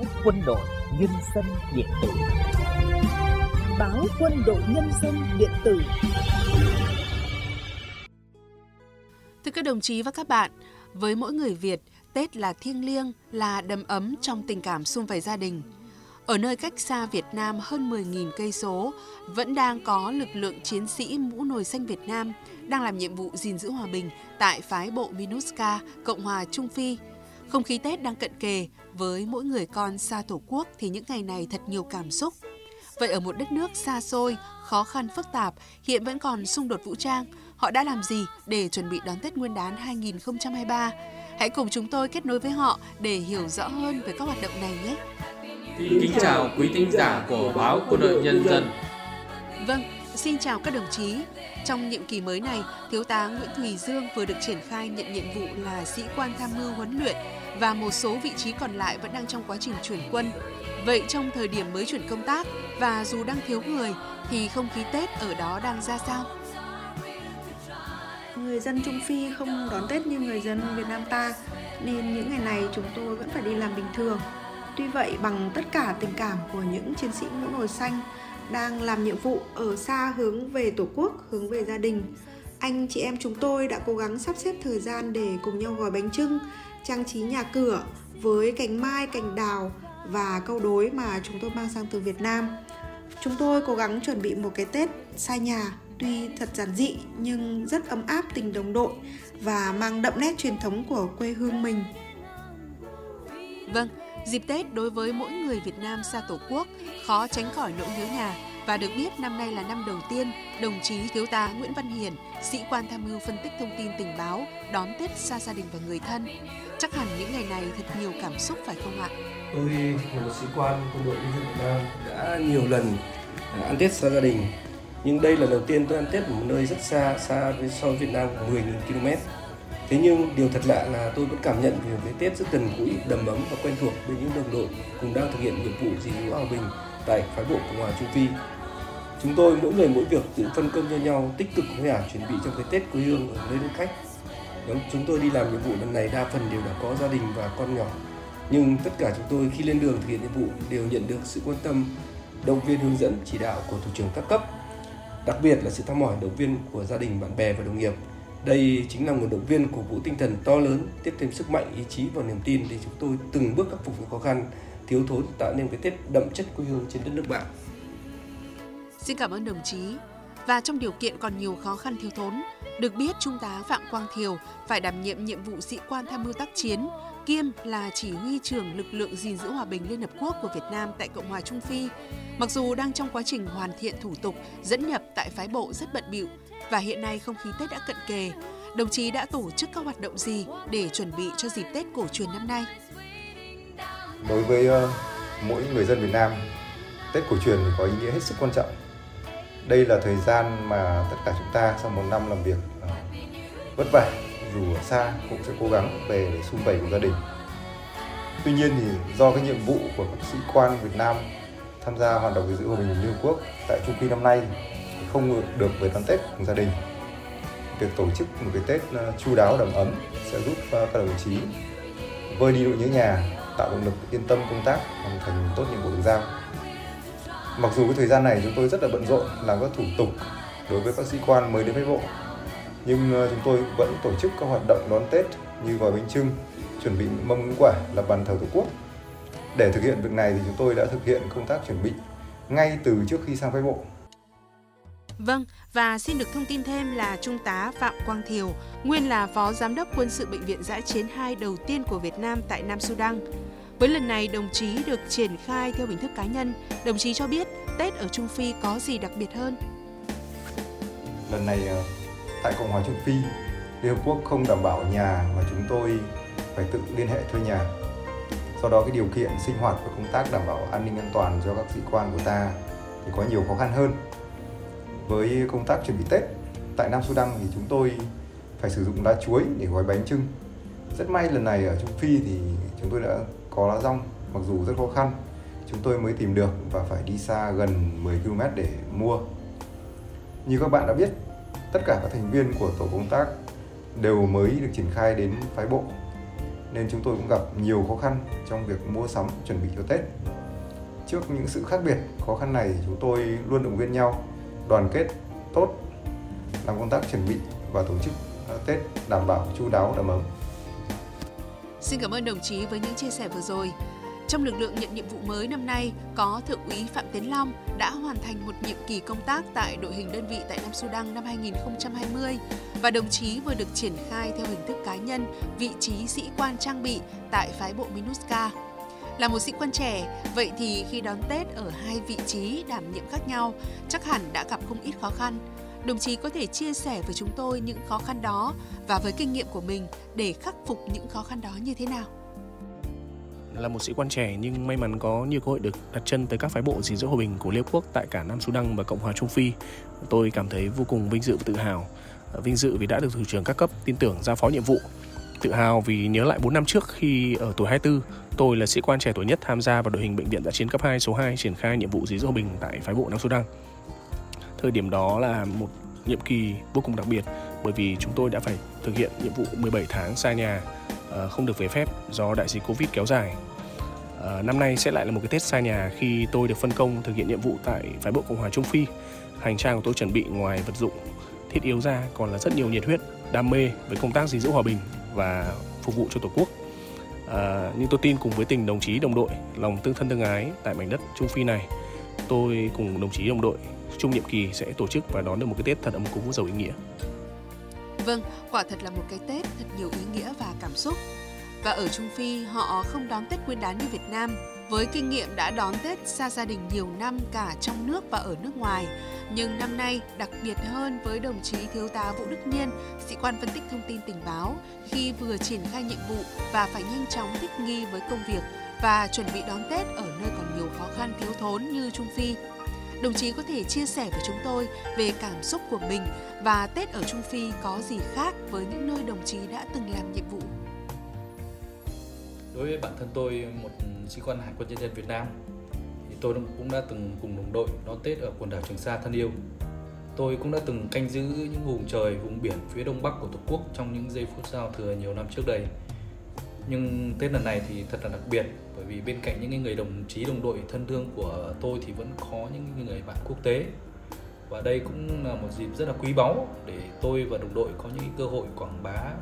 báo quân đội nhân dân điện tử báo quân đội nhân dân điện tử Thưa các đồng chí và các bạn, với mỗi người Việt, Tết là thiêng liêng, là đầm ấm trong tình cảm xung vầy gia đình. Ở nơi cách xa Việt Nam hơn 10.000 cây số, vẫn đang có lực lượng chiến sĩ mũ nồi xanh Việt Nam đang làm nhiệm vụ gìn giữ hòa bình tại phái bộ MINUSCA, Cộng hòa Trung Phi. Không khí Tết đang cận kề, với mỗi người con xa Tổ quốc thì những ngày này thật nhiều cảm xúc. Vậy ở một đất nước xa xôi, khó khăn phức tạp, hiện vẫn còn xung đột vũ trang, họ đã làm gì để chuẩn bị đón Tết Nguyên đán 2023? Hãy cùng chúng tôi kết nối với họ để hiểu rõ hơn về các hoạt động này nhé. Kính chào quý thính giả của báo Quân đội Nhân dân. Vâng, xin chào các đồng chí. Trong nhiệm kỳ mới này, Thiếu tá Nguyễn Thùy Dương vừa được triển khai nhận nhiệm vụ là sĩ quan tham mưu huấn luyện và một số vị trí còn lại vẫn đang trong quá trình chuyển quân. Vậy trong thời điểm mới chuyển công tác và dù đang thiếu người thì không khí Tết ở đó đang ra sao? Người dân Trung Phi không đón Tết như người dân Việt Nam ta nên những ngày này chúng tôi vẫn phải đi làm bình thường. Tuy vậy bằng tất cả tình cảm của những chiến sĩ mũ nồi xanh đang làm nhiệm vụ ở xa hướng về Tổ quốc, hướng về gia đình, anh chị em chúng tôi đã cố gắng sắp xếp thời gian để cùng nhau gói bánh trưng, trang trí nhà cửa với cành mai, cành đào và câu đối mà chúng tôi mang sang từ Việt Nam. Chúng tôi cố gắng chuẩn bị một cái Tết xa nhà, tuy thật giản dị nhưng rất ấm áp tình đồng đội và mang đậm nét truyền thống của quê hương mình. Vâng, dịp Tết đối với mỗi người Việt Nam xa Tổ quốc khó tránh khỏi nỗi nhớ nhà và được biết năm nay là năm đầu tiên đồng chí thiếu tá Nguyễn Văn Hiền sĩ quan tham mưu phân tích thông tin tình báo, đón Tết xa gia đình và người thân. Chắc hẳn những ngày này thật nhiều cảm xúc phải không ạ? Tôi là một sĩ quan quân đội nhân dân Việt Nam đã nhiều lần à, ăn Tết xa gia đình. Nhưng đây là lần đầu tiên tôi ăn Tết ở một nơi rất xa, xa với so với Việt Nam 10.000 km. Thế nhưng điều thật lạ là tôi vẫn cảm nhận về cái Tết rất gần gũi, đầm ấm và quen thuộc với những đồng đội cùng đang thực hiện nhiệm vụ gìn giữ hòa bình tại phái bộ Cộng hòa Trung Phi. Chúng tôi mỗi người mỗi việc tự phân công cho nhau tích cực hối hả chuẩn bị cho cái Tết quê hương ở nơi đất khách. Nhóm chúng tôi đi làm nhiệm vụ lần này đa phần đều đã có gia đình và con nhỏ. Nhưng tất cả chúng tôi khi lên đường thực hiện nhiệm vụ đều nhận được sự quan tâm, động viên hướng dẫn chỉ đạo của thủ trưởng các cấp. Đặc biệt là sự thăm hỏi động viên của gia đình, bạn bè và đồng nghiệp. Đây chính là nguồn động viên cổ vũ tinh thần to lớn, tiếp thêm sức mạnh, ý chí và niềm tin để chúng tôi từng bước khắc phục những khó khăn, thiếu thốn tạo nên cái Tết đậm chất quê hương trên đất nước bạn. Xin cảm ơn đồng chí. Và trong điều kiện còn nhiều khó khăn thiếu thốn, được biết Trung tá Phạm Quang Thiều phải đảm nhiệm nhiệm vụ sĩ quan tham mưu tác chiến, kiêm là chỉ huy trưởng lực lượng gìn giữ hòa bình Liên Hợp Quốc của Việt Nam tại Cộng hòa Trung Phi. Mặc dù đang trong quá trình hoàn thiện thủ tục dẫn nhập tại phái bộ rất bận bịu và hiện nay không khí Tết đã cận kề, đồng chí đã tổ chức các hoạt động gì để chuẩn bị cho dịp Tết cổ truyền năm nay? Đối với uh, mỗi người dân Việt Nam, Tết cổ truyền thì có ý nghĩa hết sức quan trọng đây là thời gian mà tất cả chúng ta sau một năm làm việc uh, vất vả dù ở xa cũng sẽ cố gắng về để xung vầy của gia đình. Tuy nhiên thì do cái nhiệm vụ của các sĩ quan Việt Nam tham gia hoạt động gìn giữ hòa bình Liên Hợp Quốc tại Trung Phi năm nay không được về đón Tết cùng gia đình. Việc tổ chức một cái Tết ờ, chu đáo đầm ấm sẽ giúp ờ, các đồng chí vơi đi nỗi nhớ nhà tạo động lực yên tâm công tác hoàn thành tốt nhiệm vụ được giao. Mặc dù cái thời gian này chúng tôi rất là bận rộn làm các thủ tục đối với các sĩ quan mới đến phái bộ, nhưng ờ, chúng tôi vẫn tổ chức các hoạt động đón Tết như gói bánh trưng, chuẩn bị mâm ngũ quả, lập bàn thờ tổ quốc. Để thực hiện việc này thì chúng tôi đã thực hiện công tác chuẩn bị ngay từ trước khi sang phái bộ. Vâng, và xin được thông tin thêm là Trung tá Phạm Quang Thiều, nguyên là Phó Giám đốc Quân sự Bệnh viện Giã Chiến 2 đầu tiên của Việt Nam tại Nam Sudan. Với lần này, đồng chí được triển khai theo hình thức cá nhân. Đồng chí cho biết Tết ở Trung Phi có gì đặc biệt hơn? Lần này ờ, tại Cộng hòa Trung Phi, Liên Hợp Quốc không đảm bảo nhà mà chúng tôi phải tự liên hệ thuê nhà. Do đó cái điều kiện sinh hoạt và công tác đảm bảo an ninh an toàn cho các sĩ quan của ta thì có nhiều khó khăn hơn. Với công tác chuẩn bị Tết tại Nam Sudan thì chúng tôi phải sử dụng lá chuối để gói bánh trưng. Rất may lần này ở Trung Phi thì chúng tôi đã có lá rong mặc dù rất khó khăn chúng tôi mới tìm được và phải đi xa gần 10 km để mua. Như các bạn đã biết, tất cả các thành viên của tổ công tác đều mới được triển khai đến phái bộ. nên chúng tôi cũng gặp nhiều khó khăn trong việc mua sắm chuẩn bị cho Tết. Trước những sự khác biệt khó khăn này, chúng tôi luôn động viên nhau, đoàn kết tốt, làm công tác chuẩn bị và tổ chức à, Tết đảm bảo chu đáo đầm ấm. Xin cảm ơn đồng chí với những chia sẻ vừa rồi. Trong lực lượng nhận nhiệm vụ mới năm nay, có Thượng úy Phạm Tiến Long đã hoàn thành một nhiệm kỳ công tác tại đội hình đơn vị tại Nam Sudan năm 2020 và đồng chí vừa được triển khai theo hình thức cá nhân vị trí sĩ quan trang bị tại phái bộ MINUSCA. Là một sĩ quan trẻ, vậy thì khi đón Tết ở hai vị trí đảm nhiệm khác nhau, chắc hẳn đã gặp không ít khó khăn. Đồng chí có thể chia sẻ với chúng tôi những khó khăn đó và với kinh nghiệm của mình để khắc phục những khó khăn đó như thế nào? Là một sĩ quan trẻ nhưng may mắn có nhiều cơ hội được đặt chân tới các phái bộ gìn giữ hòa bình của Liên Quốc tại cả Nam Sudan và Cộng hòa Trung Phi. Tôi cảm thấy vô cùng vinh dự và tự hào. Vinh dự vì đã được thủ trưởng các cấp tin tưởng giao phó nhiệm vụ. Tự hào vì nhớ lại 4 năm trước khi ở tuổi 24, tôi là sĩ quan trẻ tuổi nhất tham gia vào đội hình bệnh viện giã chiến cấp 2 số 2 triển khai nhiệm vụ gìn giữ hòa bình tại phái bộ Nam Sudan. Thời điểm đó là một nhiệm kỳ vô cùng đặc biệt bởi vì chúng tôi đã phải thực hiện nhiệm vụ 17 tháng xa nhà, Ờ, không được về phép do đại dịch Covid kéo dài. Ờ, năm nay sẽ lại là một cái Tết xa nhà khi tôi được phân công thực hiện nhiệm vụ tại phái bộ Cộng hòa Trung Phi. Hành trang của tôi chuẩn bị ngoài vật dụng thiết yếu ra còn là rất nhiều nhiệt huyết, đam mê với công tác gìn giữ hòa bình và phục vụ cho Tổ quốc. À, nhưng tôi tin cùng với tình đồng chí đồng đội, lòng tương thân tương ái tại mảnh đất Trung Phi này, tôi cùng đồng chí đồng đội chung nhiệm kỳ sẽ tổ chức và đón được một cái Tết thật ấm cúng giàu ý nghĩa. Vâng, quả thật là một cái Tết thật nhiều ý nghĩa và cảm xúc. Và ở Trung Phi, họ không đón Tết Nguyên đán như Việt Nam. Với kinh nghiệm đã đón Tết xa gia đình nhiều năm cả trong nước và ở nước ngoài, nhưng năm nay đặc biệt hơn với đồng chí Thiếu tá Vũ Đức Nhiên, sĩ quan phân tích thông tin tình báo, khi vừa triển khai nhiệm vụ và phải nhanh chóng thích nghi với công việc và chuẩn bị đón Tết ở nơi còn nhiều khó khăn thiếu thốn như Trung Phi. Đồng chí có thể chia sẻ với chúng tôi về cảm xúc của mình và Tết ở Trung Phi có gì khác với những nơi đồng chí đã từng làm nhiệm vụ? Đối với bản thân tôi, một sĩ quan Hải quân nhân dân Việt Nam, thì tôi cũng đã từng cùng đồng đội đón Tết ở quần đảo Trường Sa thân yêu. Tôi cũng đã từng canh giữ những vùng trời, vùng biển phía đông bắc của Tổ quốc trong những giây phút giao thừa nhiều năm trước đây. Nhưng Tết lần này thì thật là đặc biệt bởi vì bên cạnh những người đồng chí đồng đội thân thương của tôi thì vẫn có những người bạn quốc tế và đây cũng là một dịp rất là quý báu để tôi và đồng đội có những cơ hội quảng bá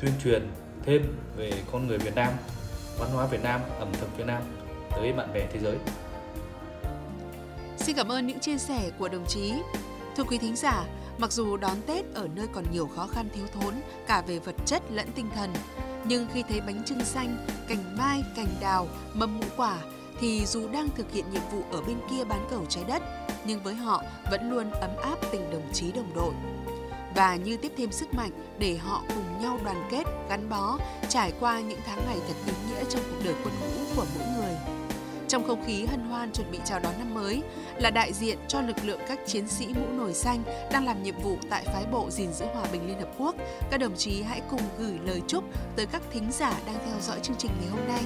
tuyên truyền thêm về con người Việt Nam văn hóa Việt Nam, ẩm thực Việt Nam tới bạn bè thế giới. Xin cảm ơn những chia sẻ của đồng chí. Thưa quý thính giả, mặc dù đón Tết ở nơi còn nhiều khó khăn thiếu thốn cả về vật chất lẫn tinh thần, nhưng khi thấy bánh trưng xanh, cành mai, cành đào, mâm ngũ quả thì dù đang thực hiện nhiệm vụ ở bên kia bán cầu trái đất, nhưng với họ vẫn luôn ấm áp tình đồng chí đồng đội và như tiếp thêm sức mạnh để họ cùng nhau đoàn kết, gắn bó, trải qua những tháng ngày thật ý nghĩa trong cuộc đời quân ngũ của mỗi người. Trong không khí hân hoan chuẩn bị chào đón năm mới, là đại diện cho lực lượng các chiến sĩ mũ nổi xanh đang làm nhiệm vụ tại phái bộ gìn giữ hòa bình Liên Hợp Quốc, các đồng chí hãy cùng gửi lời chúc tới các thính giả đang theo dõi chương trình ngày hôm nay.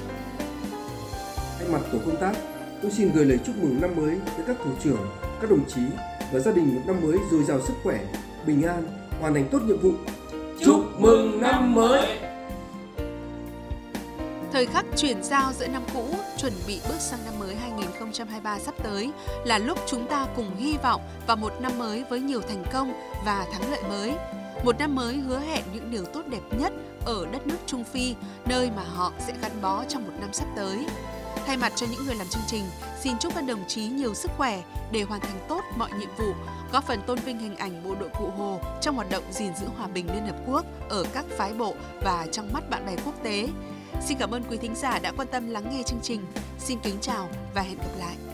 Thay mặt tổ công tác, tôi xin gửi lời chúc mừng năm mới tới các thủ trưởng, các đồng chí và gia đình một năm mới dồi dào sức khỏe, bình an, hoàn thành tốt nhiệm vụ. Chúc mừng năm mới! Thời khắc chuyển giao giữa năm cũ, chuẩn bị bước sang năm mới 2023 sắp tới là lúc chúng ta cùng hy vọng vào một năm mới với nhiều thành công và thắng lợi mới. Một năm mới hứa hẹn những điều tốt đẹp nhất ở đất nước Trung Phi, nơi mà họ sẽ gắn bó trong một năm sắp tới. Thay mặt cho những người làm chương trình, xin chúc các đồng chí nhiều sức khỏe để hoàn thành tốt mọi nhiệm vụ, góp phần tôn vinh hình ảnh bộ đội Cụ Hồ trong hoạt động gìn giữ hòa bình Liên Hợp Quốc ở các phái bộ và trong mắt bạn bè quốc tế. Xin cảm ơn quý thính giả đã quan tâm lắng nghe chương trình. Xin kính chào và hẹn gặp lại.